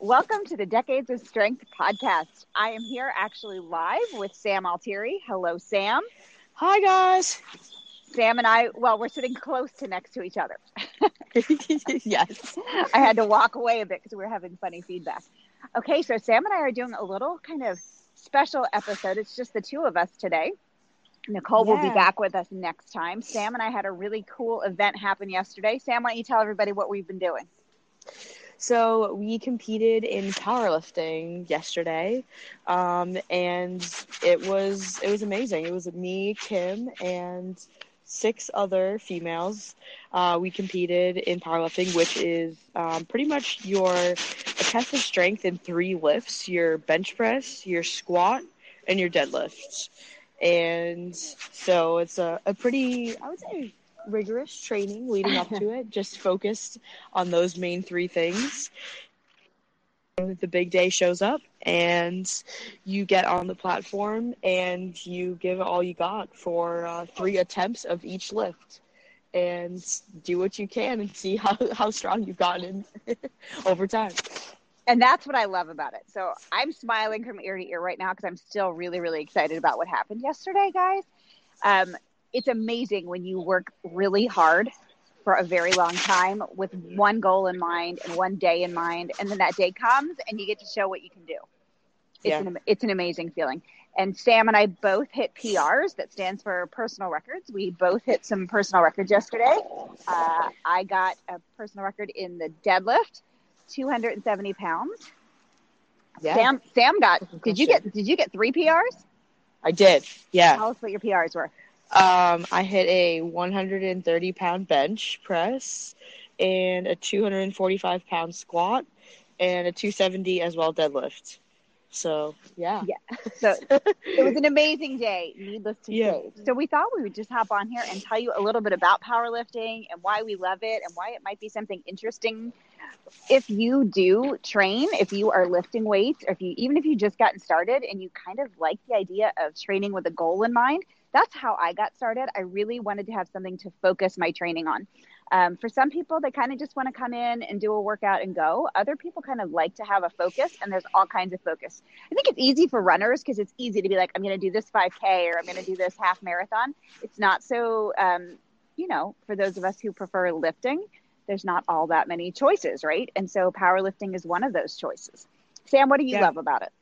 Welcome to the Decades of Strength podcast. I am here actually live with Sam Altieri. Hello, Sam. Hi, guys. Sam and I, well, we're sitting close to next to each other. yes. I had to walk away a bit because we were having funny feedback. Okay, so Sam and I are doing a little kind of special episode. It's just the two of us today. Nicole will be back with us next time. Sam and I had a really cool event happen yesterday. Sam, why don't you tell everybody what we've been doing? So we competed in powerlifting yesterday, um, and it was it was amazing. It was me, Kim, and six other females. Uh, we competed in powerlifting, which is um, pretty much your a test of strength in three lifts: your bench press, your squat, and your deadlifts. And so it's a, a pretty, I would say, rigorous training leading up to it, just focused on those main three things. The big day shows up, and you get on the platform and you give all you got for uh, three attempts of each lift. And do what you can and see how, how strong you've gotten over time. And that's what I love about it. So I'm smiling from ear to ear right now because I'm still really, really excited about what happened yesterday, guys. Um, it's amazing when you work really hard for a very long time with one goal in mind and one day in mind, and then that day comes and you get to show what you can do. It's Yeah. an it's an amazing feeling. And Sam and I both hit PRs. That stands for personal records. We both hit some personal records yesterday. Uh, I got a personal record in the deadlift, 270 pounds. Yeah, Sam Sam got did you get did you get three PRs? I did. Yeah. Tell us what your PRs were. Um, I hit a 130 pound bench press and a 245 pound squat and a 270 as well deadlift. So yeah, yeah. So it was an amazing day, needless to Yeah. say. So we thought we would just hop on here and tell you a little bit about powerlifting and why we love it and why it might be something interesting if you do train, if you are lifting weights, or if you even if you just gotten started and you kind of like the idea of training with a goal in mind. That's how I got started. I really wanted to have something to focus my training on. Um, for some people, they kind of just want to come in and do a workout and go. Other people kind of like to have a focus, and there's all kinds of focus. I think it's easy for runners because it's easy to be like, I'm going to do this 5K or I'm going to do this half marathon. It's not so, um, you know, for those of us who prefer lifting, there's not all that many choices, right? And so powerlifting is one of those choices. Sam, what do you Yeah. love about it?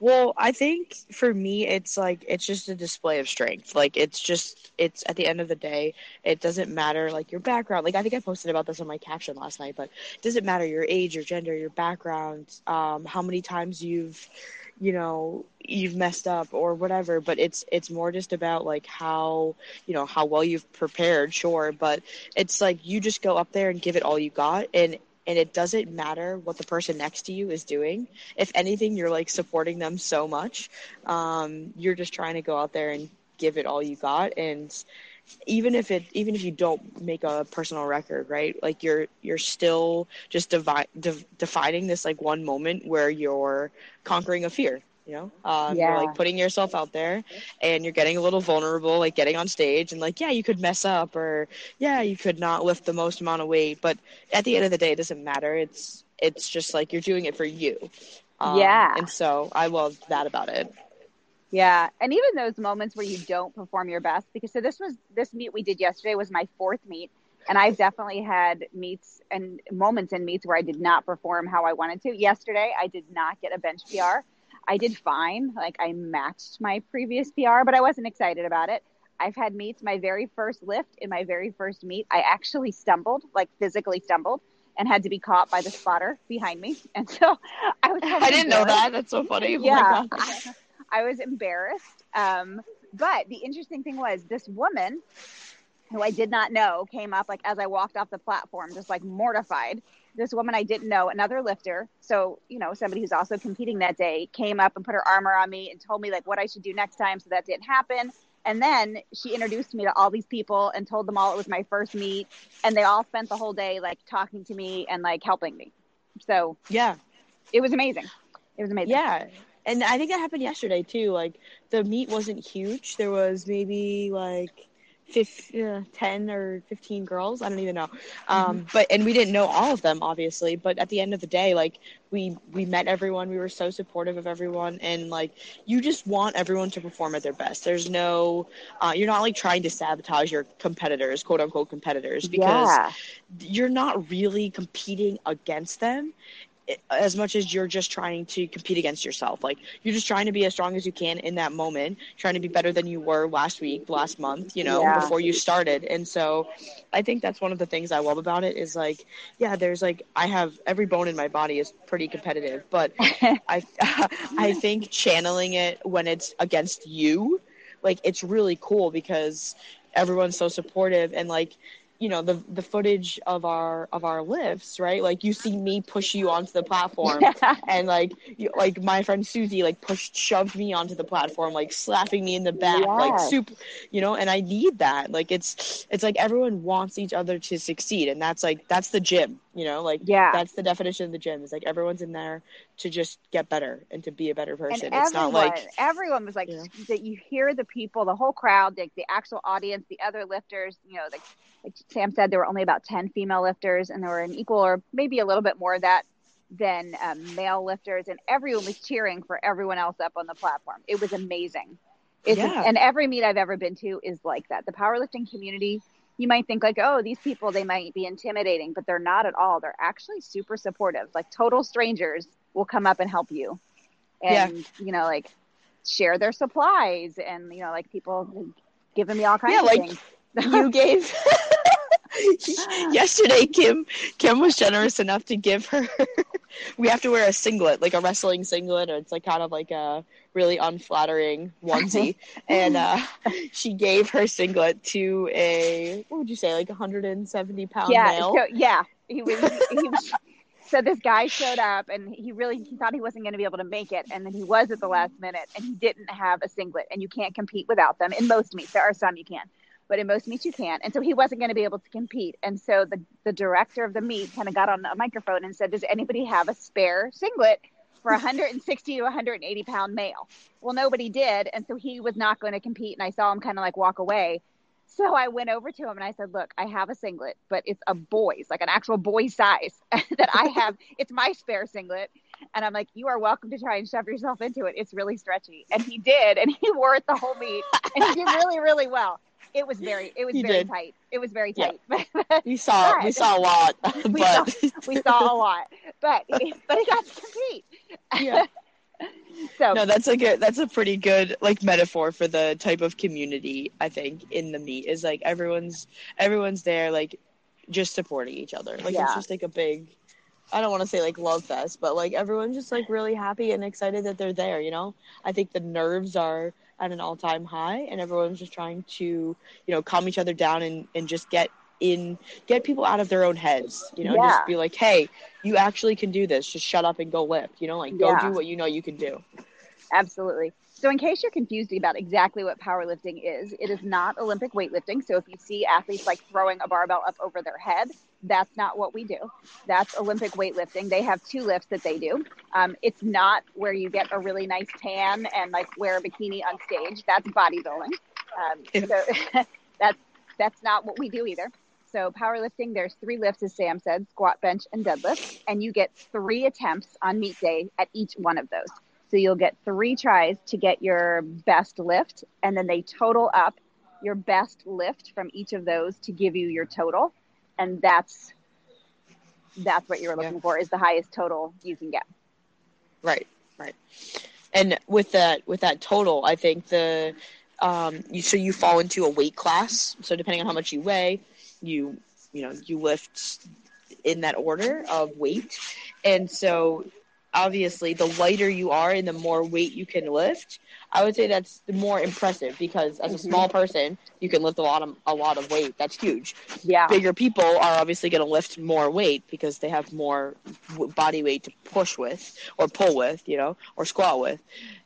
Well, I think for me, it's like it's just a display of strength. Like it's just it's at the end of the day, it doesn't matter like your background. Like I think I posted about this on my caption last night, but it doesn't matter your age, your gender, your background, um, how many times you've, you know, you've messed up or whatever. But it's it's more just about like how you know how well you've prepared, sure. But it's like you just go up there and give it all you got, and and it doesn't matter what the person next to you is doing if anything, you're like supporting them so much. Um, you're just trying to go out there and give it all you got, and even if it, even if you don't make a personal record, right? Like you're you're still just devi- de- defining this like one moment where you're conquering a fear. You know, um, Yeah. you're like putting yourself out there, and you're getting a little vulnerable, like getting on stage, and like yeah, you could mess up, or yeah, you could not lift the most amount of weight, but at the end of the day, it doesn't matter. It's it's just like you're doing it for you. Um, Yeah. And so I love that about it. Yeah, and even those moments where you don't perform your best, because so this was this meet we did yesterday was my fourth meet, and I've definitely had meets and moments in meets where I did not perform how I wanted to. Yesterday, I did not get a bench PR. I did fine, like I matched my previous PR, but I wasn't excited about it. I've had meets. My very first lift in my very first meet, I actually stumbled, like physically stumbled, and had to be caught by the spotter behind me, and so I was. I didn't know that. That's so funny. Oh my yeah, God. I, I was embarrassed. Um, but the interesting thing was this woman who I did not know came up like as I walked off the platform, just like mortified. This woman I didn't know, another lifter, so you know somebody who's also competing that day, came up and put her armor on me and told me like what I should do next time, so that didn't happen. And then she introduced me to all these people and told them all it was my first meet, and they all spent the whole day like talking to me and like helping me. So Yeah. it was amazing. It was amazing. Yeah. And I think that happened yesterday too. Like the meet wasn't huge. There was maybe like fif- uh, 10 or 15 girls i don't even know um, mm-hmm. but and we didn't know all of them obviously but at the end of the day like we we met everyone we were so supportive of everyone and like you just want everyone to perform at their best there's no uh, you're not like trying to sabotage your competitors quote unquote competitors because yeah. you're not really competing against them as much as you're just trying to compete against yourself. Like you're just trying to be as strong as you can in that moment, trying to be better than you were last week, last month, you know, yeah. before you started. And so I think that's one of the things I love about it is like, yeah, there's like I have every bone in my body is pretty competitive, but I I think channeling it when it's against you, like it's really cool because everyone's so supportive and like you know the the footage of our of our lifts right? Like you see me push you onto the platform. And like you, like my friend susie like pushed shoved me onto the platform like slapping me in the back yes. like super you know and i need that. Like it's it's like everyone wants each other to succeed. And that's like that's the gym you know like yeah that's the definition of the gym is like everyone's in there to just get better and to be a better person and it's everyone, not like everyone was like you know? that you hear the people the whole crowd like the actual audience the other lifters you know like like Sam said, there were only about 10 female lifters, and there were an equal or maybe a little bit more of that than um, male lifters, and everyone was cheering for everyone else up on the platform. It was amazing. It's yeah. and every meet I've ever been to is like that. The powerlifting community, you might think like, oh, these people they might be intimidating, but they're not at all. They're actually super supportive. Like total strangers will come up and help you, and yeah. you know, like share their supplies, and you know, like people giving me all kinds yeah, of like, things you gave yesterday kim kim was generous enough to give her we have to wear a singlet like a wrestling singlet or it's like kind of like a really unflattering onesie. And uh, she gave her singlet to a what would you say like 170 pound yeah male? so, yeah. He was, he, was so this guy showed up and he really he thought he wasn't going to be able to make it and then he was at the last minute and he didn't have a singlet and you can't compete without them. In most meets there are some you can but in most meets you can't. And so he wasn't going to be able to compete. And so the, the director of the meet kind of got on a microphone and said, Does anybody have a spare singlet for 160 to 180 pound male? Well, nobody did. And so he was not going to compete. And I saw him kind of like walk away. So I went over to him and I said, Look, I have a singlet, but it's a boy's, like an actual boy size that I have. it's my spare singlet. And I'm like, You are welcome to try and shove yourself into it. It's really stretchy. And he did. And he wore it the whole meet. And he did really, really well it was very it was you very did. tight. It was very tight. Yeah. we saw but, we saw a lot. we, saw, we saw a lot. But but he got to compete. Yeah. so no, that's like a that's a pretty good like metaphor for the type of community I think in the meet is like everyone's everyone's there like just supporting each other. Like yeah. it's just like a big I don't want to say like love fest, but like everyone's just like really happy and excited that they're there, you know? I think the nerves are at an all time high, and everyone's just trying to, you know, calm each other down and, and just get in, get people out of their own heads, you know, yeah. just be like, hey, you actually can do this. Just shut up and go lift, you know, like go yeah. do what you know you can do. Absolutely. So, in case you're confused about exactly what powerlifting is, it is not Olympic weightlifting. So, if you see athletes like throwing a barbell up over their head, that's not what we do. That's Olympic weightlifting. They have two lifts that they do. Um, it's not where you get a really nice tan and like wear a bikini on stage. That's bodybuilding. Um, so that's that's not what we do either. So powerlifting, there's three lifts, as Sam said: squat, bench, and deadlift, and you get three attempts on meet day at each one of those. So you'll get three tries to get your best lift, and then they total up your best lift from each of those to give you your total, and that's that's what you're looking yeah. for is the highest total you can get. Right, right. And with that with that total, I think the um, you, so you fall into a weight class. So depending on how much you weigh, you you know you lift in that order of weight, and so obviously the lighter you are and the more weight you can lift i would say that's the more impressive because as a mm-hmm. small person you can lift a lot of a lot of weight. That's huge. Yeah. Bigger people are obviously going to lift more weight because they have more body weight to push with or pull with you know or squat with.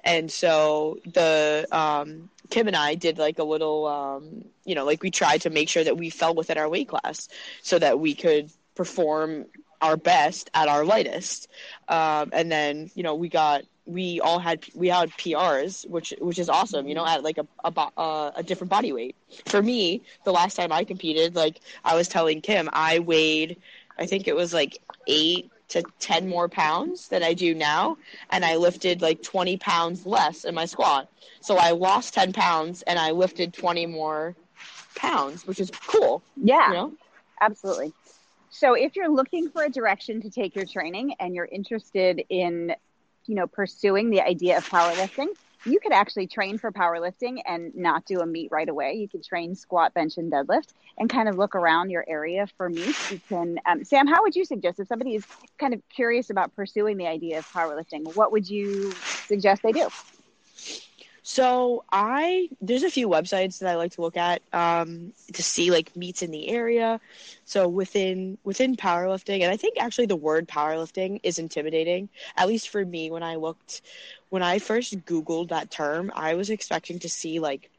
And so the um Kim and I did like a little, um, you know, like we tried to make sure that we fell within our weight class so that we could perform our best at our lightest. Um, and then, you know, we got we all had we had PRs, which which is awesome. You know, at like a a, uh, a different body weight. For me, the last time I competed, like I was telling Kim, I weighed, I think it was like eight to 10 more pounds than I do now. And I lifted like 20 pounds less in my squat. So I lost 10 pounds and I lifted 20 more pounds, which is cool. Yeah, You know? absolutely. So if you're looking for a direction to take your training and you're interested in, you know, pursuing the idea of powerlifting, you could actually train for powerlifting and not do a meet right away. You could train squat, bench, and deadlift, and kind of look around your area for meets. You can, um, Sam, how would you suggest if somebody is kind of curious about pursuing the idea of powerlifting? What would you suggest they do? So I there's a few websites that I like to look at um, to see like meets in the area. So within within powerlifting, and I think actually the word powerlifting is intimidating. At least for me, when I looked, when I first Googled that term, I was expecting to see like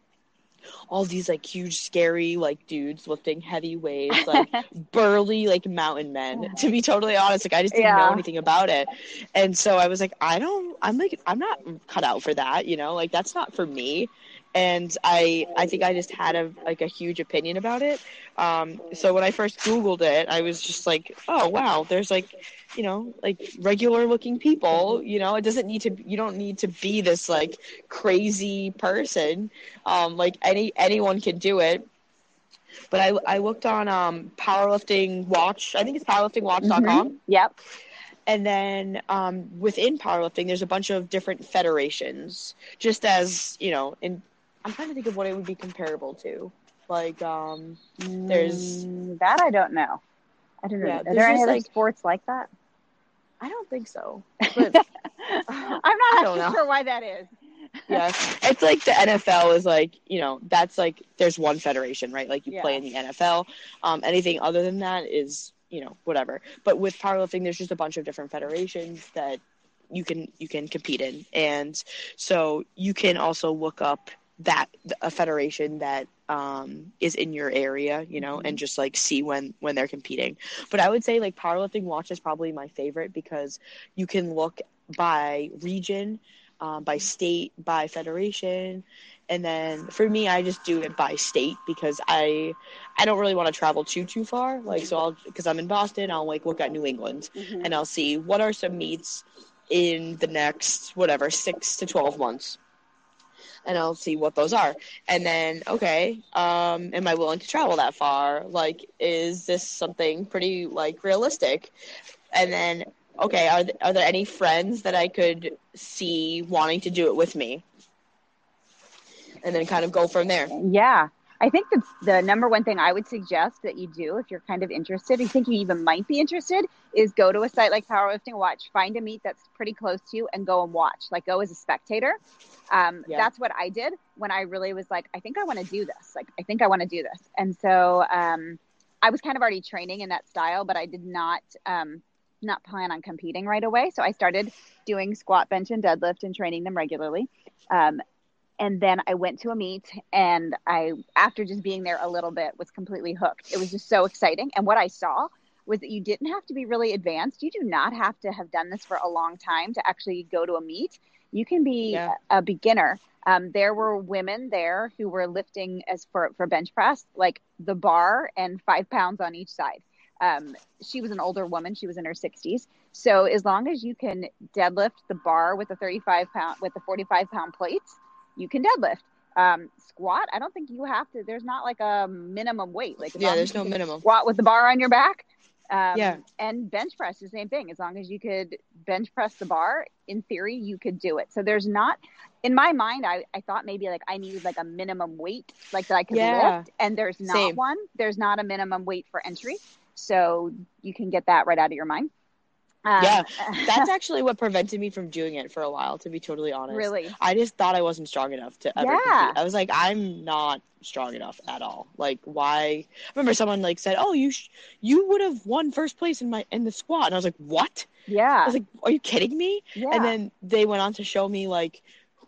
all these like huge scary like dudes lifting heavy weights like burly like mountain men to be totally honest like i just didn't know anything about it. And so i was like i don't i'm like i'm not cut out for that you know? Like that's not for me and i i think i just had a like a huge opinion about it um so when i first googled it i was just like oh wow there's like you know like regular looking people you know it doesn't need to you don't need to be this like crazy person um like any anyone can do it but i i looked on um powerlifting watch i think it's powerliftingwatch.com Yep. and then um, within powerlifting, there's a bunch of different federations. Just as you know, in I'm trying to think of what it would be comparable to. Like, um, There's- Mm, that I don't know. I don't know. Yeah, Are there any other like- sports like that? I don't think so. I'm not actually sure why that is. Yeah, it's like the NFL is like you know that's like there's one federation, right? Like you Yeah. play in the NFL. Um, anything other than that is you know whatever. But with powerlifting, there's just a bunch of different federations that you can you can compete in, and so you can also look up that a federation that um, is in your area, you know, and just like see when when they're competing. But I would say like powerlifting watch is probably my favorite because you can look by region, um, by state, by federation, and then for me, I just do it by state because I I don't really want to travel too too far. Like so, I'll because I'm in Boston, I'll like look at New England and I'll see what are some meets in the next whatever six to twelve months. And I'll see what those are, and then okay, um, am I willing to travel that far? Like, is this something pretty like realistic? And then okay, are th- are there any friends that I could see wanting to do it with me? And then kind of go from there. Yeah. I think the, the number one thing I would suggest that you do if you're kind of interested, I think you even might be interested, is go to a site like Powerlifting Watch, find a meet that's pretty close to you, and go and watch. Like, go as a spectator. Um, Yeah. That's what I did when I really was like, I think I want to do this. Like, I think I want to do this. And so um, I was kind of already training in that style, but I did not um, not plan on competing right away. So I started doing squat, bench, and deadlift and training them regularly. Um, and then I went to a meet and I after just being there a little bit was completely hooked. It was just so exciting and what I saw was that you didn't have to be really advanced. You do not have to have done this for a long time to actually go to a meet. You can be Yeah. a, a beginner. Um, there were women there who were lifting as for, for bench press, like the bar and five pounds on each side. Um, she was an older woman. She was in her 60s. So as long as you can deadlift the bar with the 35 pound, with the 45 pound plates, you can deadlift. Um, squat, I don't think you have to. There's not like a minimum weight. Like Yeah, there's no minimum. Squat with the bar on your back. Um, Yeah. And bench press, the same thing. As long as you could bench press the bar, in theory, you could do it. So there's not, in my mind, I, I thought maybe like I needed like a minimum weight, like that I could Yeah. lift. And there's not Same. one. There's not a minimum weight for entry. So you can get that right out of your mind. Um, Yeah, That's actually what prevented me from doing it for a while, to be totally honest. really. I just thought I wasn't strong enough to ever Yeah. compete. I was like, I'm not strong enough at all. Like, why? I remember someone like said, "Oh, you sh- you would have won first place in my in the squat," and I was like, "What?" Yeah, I was like, "Are you kidding me?" yeah. And then they went on to show me like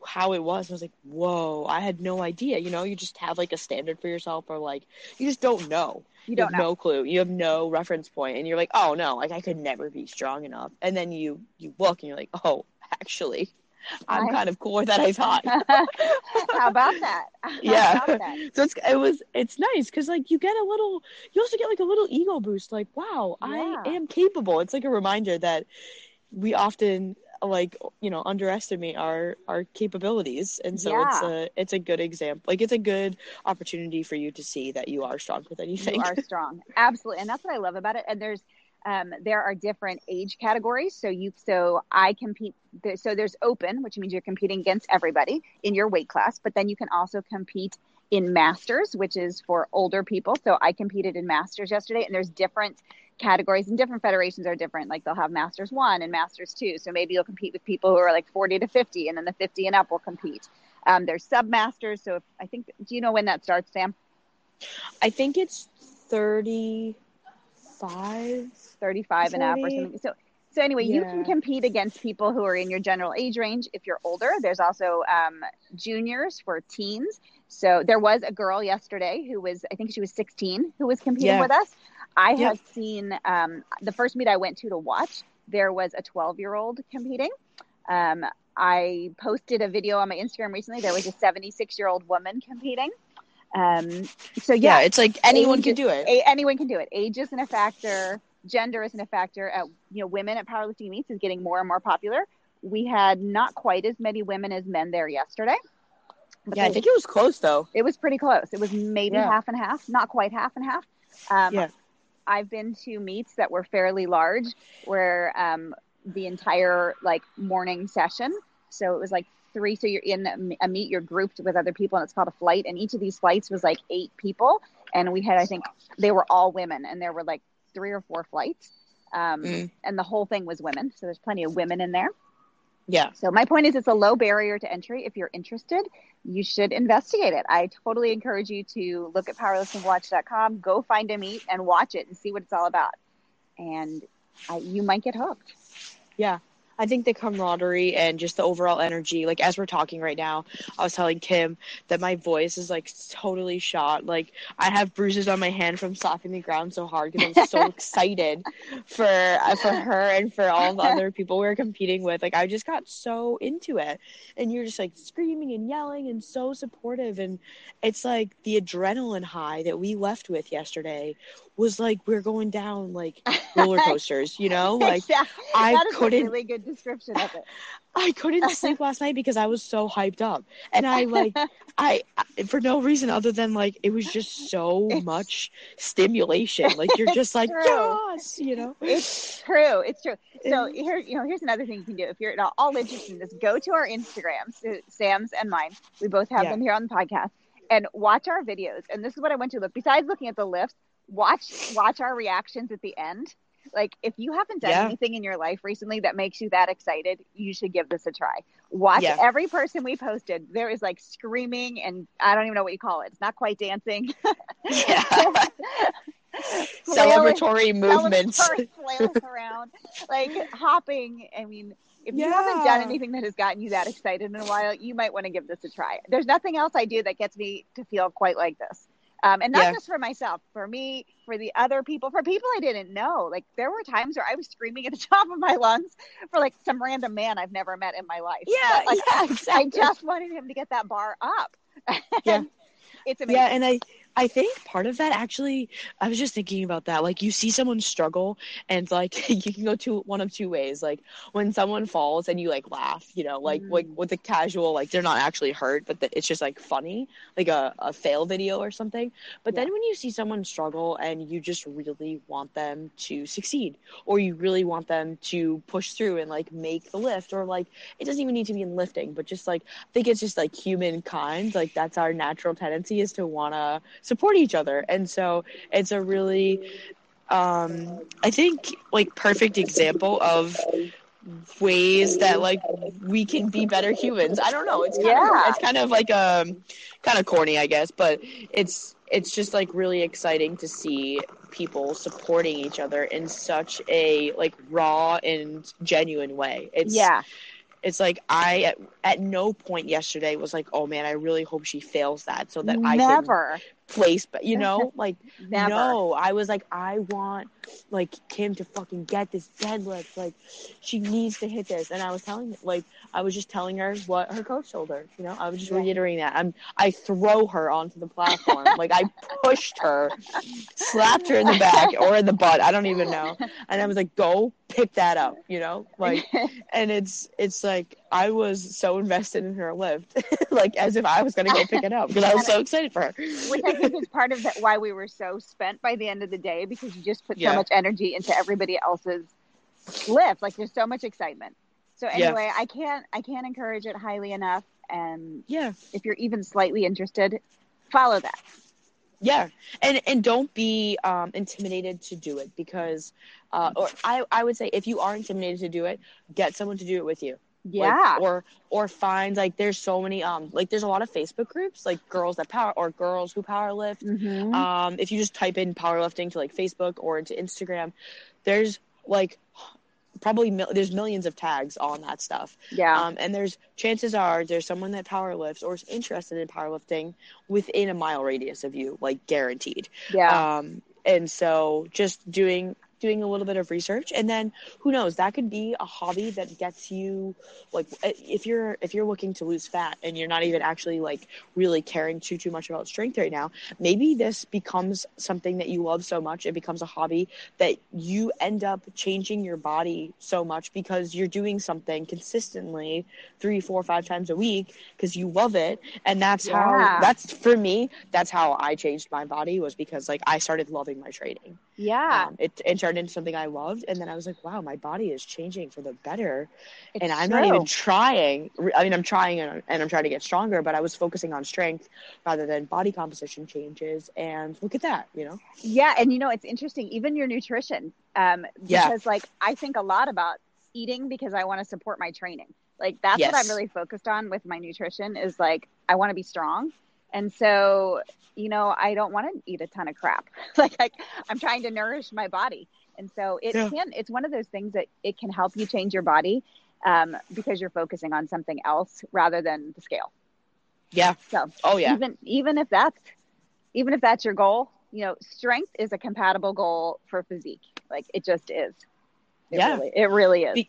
how it was. I was like, "Whoa!" I had no idea. You know, you just have like a standard for yourself, or like you just don't know. You don't have know. no clue. You have no reference point, and you're like, "Oh no!" Like I could never be strong enough. And then you you look, and you're like, "Oh, actually." I'm Nice. kind of cooler than I thought. How about that? How Yeah. about that? So it's it was it's nice because like you get a little you also get like a little ego boost like wow Yeah. I am capable. It's like a reminder that we often like you know underestimate our our capabilities and so it's a it's a good example like it's a good opportunity for you to see that you are stronger than you You are strong, absolutely, and that's what I love about it. And there's um, there are different age categories. So you so I compete. So there's open, which means you're competing against everybody in your weight class. But then you can also compete in masters, which is for older people. So I competed in masters yesterday, and there's different categories and different federations are different. Like they'll have masters one and masters two. So maybe you'll compete with people who are like 40 to 50, and then the 50 and up will compete. Um, there's sub masters. So if, I think, do you know when that starts, Sam? I think it's 35 35 and up or something. So, so anyway, you can compete against people who are in your general age range if you're older. There's also um, juniors for teens. So there was a girl yesterday who was, I think she was 16, who was competing Yeah. with us. I Yeah. have seen um, the first meet I went to to watch. There was a 12 year old competing. Um, I posted a video on my Instagram recently. There was a 76 year old woman competing. Um, so yeah, yeah, it's like anyone can do it. a- anyone can do it. Age isn't a factor. Gender isn't a factor. At you know, women at powerlifting meets is getting more and more popular. We had not quite as many women as men there yesterday. But yeah, I think it was close though. it was pretty close. It was maybe Yeah. half and half, not quite half and half. Um, Yeah. I've been to meets that were fairly large, where um, the entire like morning session. So it was like three. So you're in a- meet, you're grouped with other people, and it's called a flight. And each of these flights was like eight people, and we had I think they were all women, and there were like three or four flights. Um, Mm. And the whole thing was women. So there's plenty of women in there. Yeah. So my point is, it's a low barrier to entry. If you're interested, you should investigate it. I totally encourage you to look at powerliftingwatch.com, go find a meet and watch it and see what it's all about. And uh, you might get hooked. Yeah. I think the camaraderie and just the overall energy, like as we're talking right now, I was telling Kim that my voice is like totally shot. Like I have bruises on my hand from slapping the ground so hard because I'm so excited for uh, for her and for all the other people we are competing with. Like I just got so into it, and you're just like screaming and yelling and so supportive, and it's like the adrenaline high that we left with yesterday was like we're going down like roller coasters, you know, like. yeah, I couldn't- a really good description of it. I couldn't sleep last night because I was so hyped up. And I like I for no reason other than like it was just so It's- much stimulation. Like you're just like true. yes, you know. It's true. It's true. So here, you know, here's another thing you can do. If you're at all interested in this, go to our Instagrams, Sam's and mine. We both have Yeah. them here on the podcast, and watch our videos. And this is what I went to look. Besides looking at the lifts, watch watch our reactions at the end. Like if you haven't done Yeah. anything in your life recently that makes you that excited, you should give this a try. Watch Yeah. every person we posted. There is like screaming and I don't even know what you call it. It's not quite dancing. yeah. Celebratory movements. celebratory around, like hopping. I mean, if you haven't done anything that has gotten you that excited in a while, you might want to give this a try. There's nothing else I do that gets me to feel quite like this. Um, and not Yeah. just for myself, for me, for the other people, for people I didn't know. Like there were times where I was screaming at the top of my lungs for like some random man I've never met in my life. Yeah, But, like, yeah, I just wanted him to get that bar up. Yeah. It's amazing. Yeah, and I I think part of that actually I was just thinking about that. Like you see someone struggle and like you can go to one of two ways. Like when someone falls and you like laugh, you know, like like Mm. with the casual like they're not actually hurt, but the, it's just like funny, like a, a fail video or something. But then when you see someone struggle and you just really want them to succeed or you really want them to push through and like make the lift or like it doesn't even need to be in lifting, but just like I think it's just like humankind. Like that's our natural tendency is to want to support each other, and so it's a really, um, I think like perfect example of ways that like we can be better humans. I don't know. It's kind Yeah. of it's kind of like um kind of corny, I guess, but it's it's just like really exciting to see people supporting each other in such a like raw and genuine way. It's yeah. It's like I at, at no point yesterday was like, oh man, I really hope she fails that so that I can Never. place. But you know, like Never. no, I was like, I want like Kim to fucking get this deadlift. Like she needs to hit this. And I was telling like I was just telling her what her coach told her. You know, I was just reiterating that. I'm I throw her onto the platform. like I pushed her, slapped her in the back or in the butt. I don't even know. And I was like, go pick that up, you know? Like and it's it's like I was so invested in her lift, like as if I was gonna go pick it up because I was so excited for her. Which I think is part of that why we were so spent by the end of the day because you just put Yeah. so much energy into everybody else's lift. Like there's so much excitement. So Yeah. anyway, I can't I can't encourage it highly enough. And yeah. if you're even slightly interested, follow that. Yeah, and and don't be um, intimidated to do it because, uh, or I I would say if you are intimidated to do it, get someone to do it with you. Like, Yeah. or or find like there's so many um like there's a lot of Facebook groups like girls that power or girls who power lift. Mhm. Um, if you just type in powerlifting to like Facebook or into Instagram, there's like probably mil- there's millions of tags on that stuff. yeah. Um, and there's chances are there's someone that power lifts or is interested in powerlifting within a mile radius of you, like guaranteed. yeah. Um, and so just doing doing a little bit of research. And then who knows that could be a hobby that gets you like eh, if you're if you're looking to lose fat and you're not even actually like really caring too too much about strength right now maybe this becomes something that you love so much it becomes a hobby that you end up changing your body so much because you're doing something consistently three four five times a week because you love it. And that's Yeah. how that's for me that's how i changed my body was because like i started loving my training yeah. um, it, it turned into something I loved, and then I was like, "Wow, my body is changing for the better." It's and I'm true. not even trying. I mean, I'm trying and, and I'm trying to get stronger, but I was focusing on strength rather than body composition changes. And look at that, you know? Yeah, and you know it's interesting, even your nutrition, um, Yeah. because like I think a lot about eating because I want to support my training. Like that's what I'm really focused on with my nutrition is like I want to be strong, and so you know I don't want to eat a ton of crap. like I, I'm trying to nourish my body, and so it Yeah. can. It's one of those things that it can help you change your body um, because you're focusing on something else rather than the scale. Yeah. So Oh yeah. even even if that's even if that's your goal you know strength is a compatible goal for physique like it just is it Yeah. really, it really is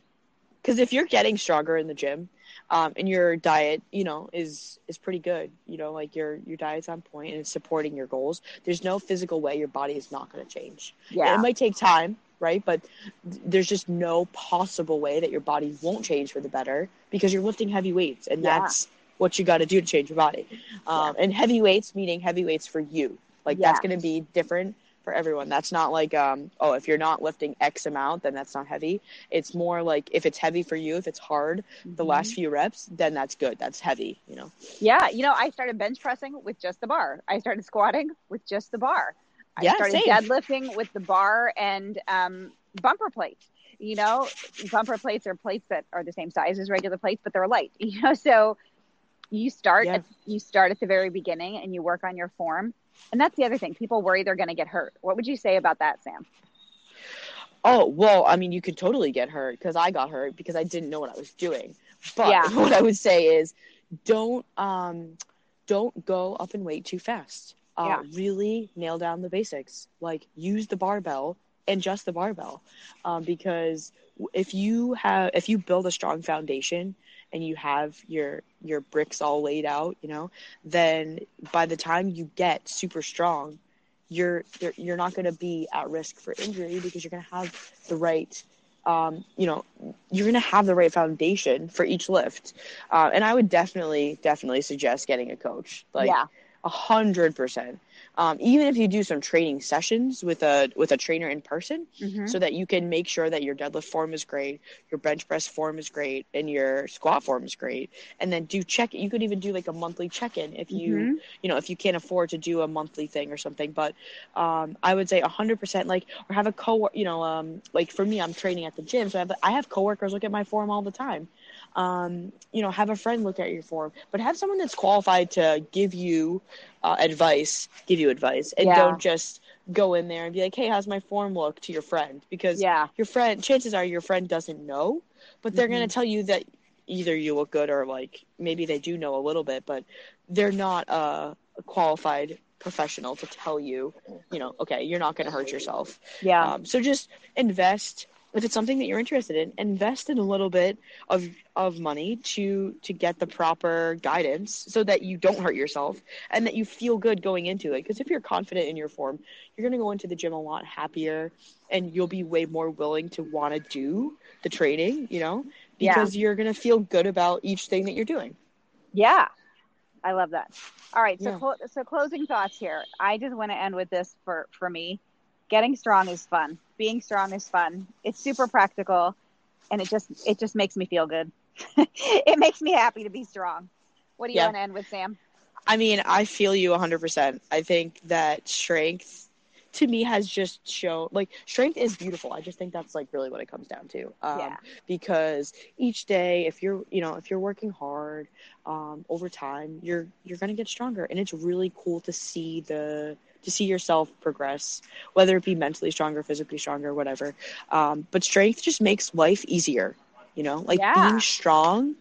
Because if you're getting stronger in the gym, um, and your diet, you know, is is pretty good, you know, like your your diet's on point and it's supporting your goals. There's no physical way your body is not going to change. yeah It might take time, right? But th- there's just no possible way that your body won't change for the better because you're lifting heavy weights, and Yeah. that's what you got to do to change your body. Um, And heavy weights meaning heavy weights for you. Like that's going to be different for everyone. That's not like, um, oh, if you're not lifting X amount, then that's not heavy. It's more like if it's heavy for you, if it's hard the Mhm. last few reps, then that's good. That's heavy, you know. yeah you know i started bench pressing with just the bar i started squatting with just the bar i Yeah, started same. deadlifting with the bar and um, bumper plates you know bumper plates are plates that are the same size as regular plates but they're light you know so you start Yeah. at, you start at the very beginning and you work on your form and that's the other thing people worry they're going to get hurt what would you say about that sam Oh, well, I mean, you could totally get hurt because I got hurt because I didn't know what I was doing. But Yeah. what I would say is don't um don't go up in weight too fast. Uh, Yeah. really nail down the basics. Like use the barbell and just the barbell. Um, because if you have if you build a strong foundation and you have your your bricks all laid out, you know, then by the time you get super strong, you're you're, you're not going to be at risk for injury because you're going to have the right um, you know you're going to have the right foundation for each lift. Uh, and i would definitely definitely suggest getting a coach. Like yeah a hundred percent um, even if you do some training sessions with a with a trainer in person Mhm. so that you can make sure that your deadlift form is great, your bench press form is great, and your squat form is great. And then do check You could even do like a monthly check in if you Mhm. you know if you can't afford to do a monthly thing or something. But um, I would say a hundred percent like or have a co you know um, like for me I'm training at the gym, so I have I have coworkers look at my form all the time. Um, you know, have a friend look at your form, but have someone that's qualified to give you uh, advice, give you advice, and Yeah. don't just go in there and be like, "Hey, how's my form look?" to your friend because yeah your friend chances are your friend doesn't know, but they're Mhm. going to tell you that either you look good or like maybe they do know a little bit, but they're not a qualified professional to tell you, you know, okay, you're not going to hurt yourself. Yeah. Um, so just invest if it's something that you're interested in. Invest in a little bit of of money to to get the proper guidance so that you don't hurt yourself and that you feel good going into it. Because if you're confident in your form, you're going to go into the gym a lot happier, and you'll be way more willing to want to do the training. You know, because yeah. you're going to feel good about each thing that you're doing. Yeah. I love that. All right, so yeah. so closing thoughts here. I just want to end with this for for me. Getting strong is fun. Being strong is fun. It's super practical, and it just it just makes me feel good. it makes me happy to be strong. What do you yeah. want to end with, Sam? I mean, I feel you 100%. I think that strength to me has just shown like strength is beautiful. I just think that's like really what it comes down to. Um, yeah. Because each day, if you're you know if you're working hard um, over time, you're you're gonna get stronger, and it's really cool to see the to see yourself progress, whether it be mentally stronger, physically stronger, whatever. Um, but strength just makes life easier. You know, like yeah. being strong.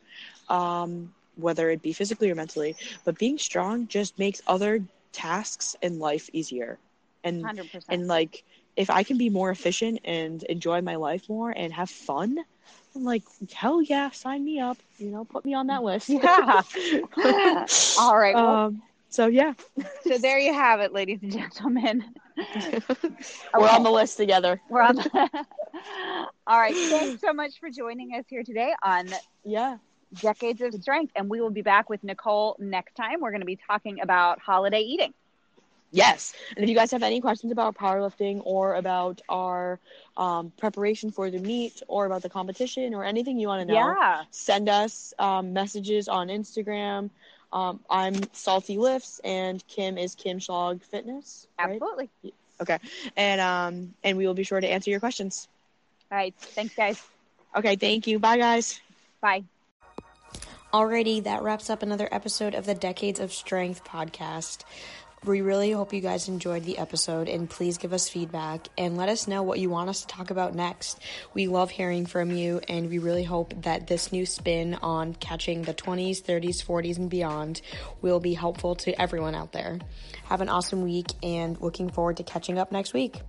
Um, whether it be physically or mentally, but being strong just makes other tasks in life easier and 100%. and like if I can be more efficient and enjoy my life more and have fun, I'm like, hell yeah, sign me up. You know, put me on that list. Yeah. All right. Well, um, so yeah. so there you have it, ladies and gentlemen. We're okay. on the list together. We're on. The... All right. Thanks so much for joining us here today on yeah decades of strength, and we will be back with Nicole next time. We're going to be talking about holiday eating. Yes. And if you guys have any questions about powerlifting or about our um, preparation for the meet or about the competition or anything you want to know, yeah. send us um, messages on Instagram. Um, I'm Salty Lifts and Kim is Kim Schlag Fitness. Right? Absolutely. Okay. And um and we will be sure to answer your questions. All right. Thanks guys. Okay, thank you. Bye guys. Bye. Alrighty, that wraps up another episode of the Decades of Strength podcast. We really hope you guys enjoyed the episode and please give us feedback and let us know what you want us to talk about next. We love hearing from you and we really hope that this new spin on catching the 20s, 30s, 40s, and beyond will be helpful to everyone out there. Have an awesome week and looking forward to catching up next week.